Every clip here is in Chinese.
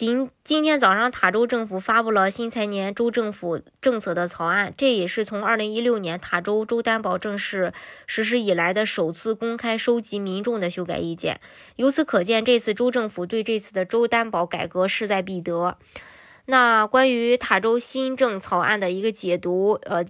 今今天早上，塔州政府发布了新财年州政府政策的草案，这也是从2016年塔州州担保正式实施以来的首次公开收集民众的修改意见。由此可见，这次州政府对这次的州担保改革势在必得。那关于塔州新政草案的一个解读，呃，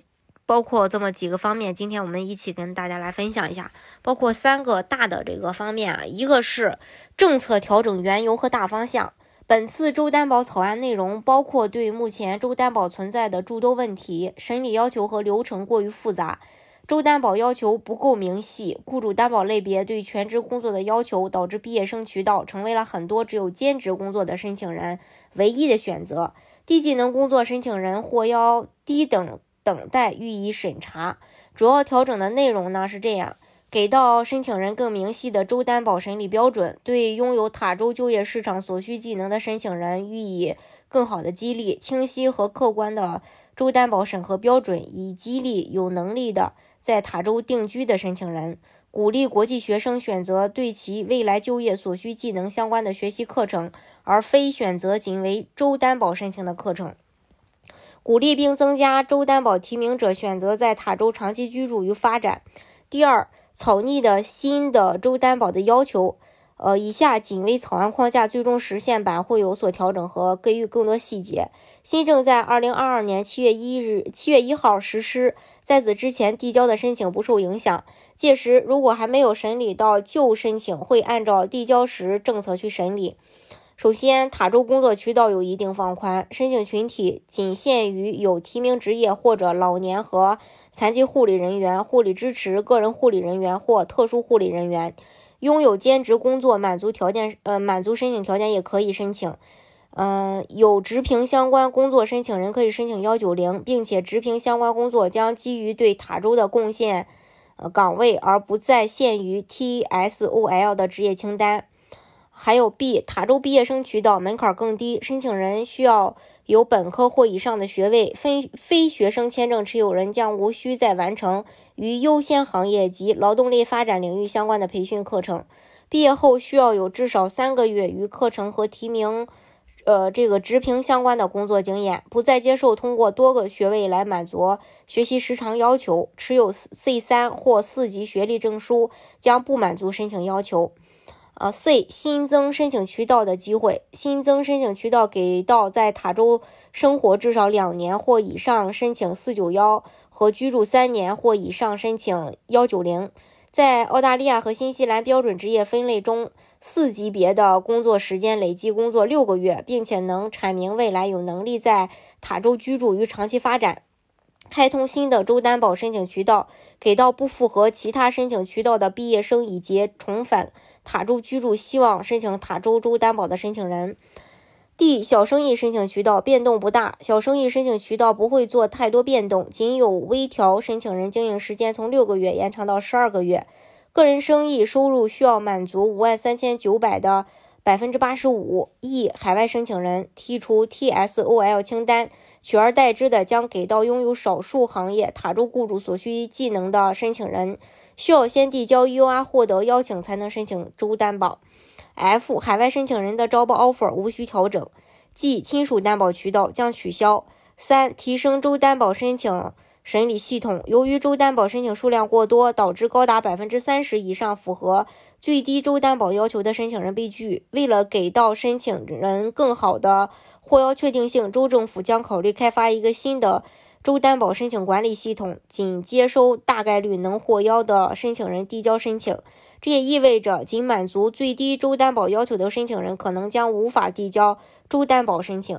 包括这么几个方面，今天我们一起跟大家来分享一下，包括三个大的这个方面啊，一个是政策调整缘由和大方向。本次州担保草案内容包括对目前州担保存在的诸多问题、审理要求和流程过于复杂、州担保要求不够明细、雇主担保类别对全职工作的要求，导致毕业生渠道成为了很多只有兼职工作的申请人唯一的选择。低技能工作申请人或要低等等待予以审查。主要调整的内容呢是这样。给到申请人更明细的州担保审理标准，对拥有塔州就业市场所需技能的申请人予以更好的激励。清晰和客观的州担保审核标准，以激励有能力的在塔州定居的申请人。鼓励国际学生选择对其未来就业所需技能相关的学习课程，而非选择仅为州担保申请的课程。鼓励并增加州担保提名者选择在塔州长期居住与发展。第二。草拟的新的州担保的要求，呃，以下仅为草案框架，最终实现版会有所调整和给予更多细节。新政在二零二二年七月一日七月一号实施，在此之前递交的申请不受影响。届时如果还没有审理到旧申请，会按照递交时政策去审理。首先，塔州工作渠道有一定放宽，申请群体仅限于有提名职业或者老年和。残疾护理人员、护理支持、个人护理人员或特殊护理人员，拥有兼职工作满足条件，呃，满足申请条件也可以申请。嗯，有职评相关工作申请人可以申请幺九零，并且职评相关工作将基于对塔州的贡献，呃，岗位而不再限于 TSOL 的职业清单。还有 B 塔州毕业生渠道门槛更低，申请人需要有本科或以上的学位，非非学生签证持有人将无需再完成与优先行业及劳动力发展领域相关的培训课程。毕业后需要有至少三个月与课程和提名，呃，这个职评相关的工作经验，不再接受通过多个学位来满足学习时长要求。持有 C 三或四级学历证书将不满足申请要求。啊，C 新增申请渠道的机会，新增申请渠道给到在塔州生活至少两年或以上申请四九幺和居住三年或以上申请幺九零，在澳大利亚和新西兰标准职业分类中，四级别的工作时间累计工作六个月，并且能阐明未来有能力在塔州居住与长期发展。开通新的州担保申请渠道，给到不符合其他申请渠道的毕业生以及重返。塔州居住希望申请塔州州担保的申请人，D 小生意申请渠道变动不大，小生意申请渠道不会做太多变动，仅有微调申请人经营时间从六个月延长到十二个月。个人生意收入需要满足五万三千九百的百分之八十五。E 海外申请人剔除 TSOL 清单，取而代之的将给到拥有少数行业塔州雇主所需技能的申请人。需要先递交 UR 获得邀请才能申请州担保。F 海外申请人的招报 offer 无需调整。G 亲属担保渠道将取消。三提升州担保申请审理系统。由于州担保申请数量过多，导致高达百分之三十以上符合最低州担保要求的申请人被拒。为了给到申请人更好的获邀确定性，州政府将考虑开发一个新的。州担保申请管理系统仅接收大概率能获邀的申请人递交申请，这也意味着仅满足最低州担保要求的申请人可能将无法递交州担保申请。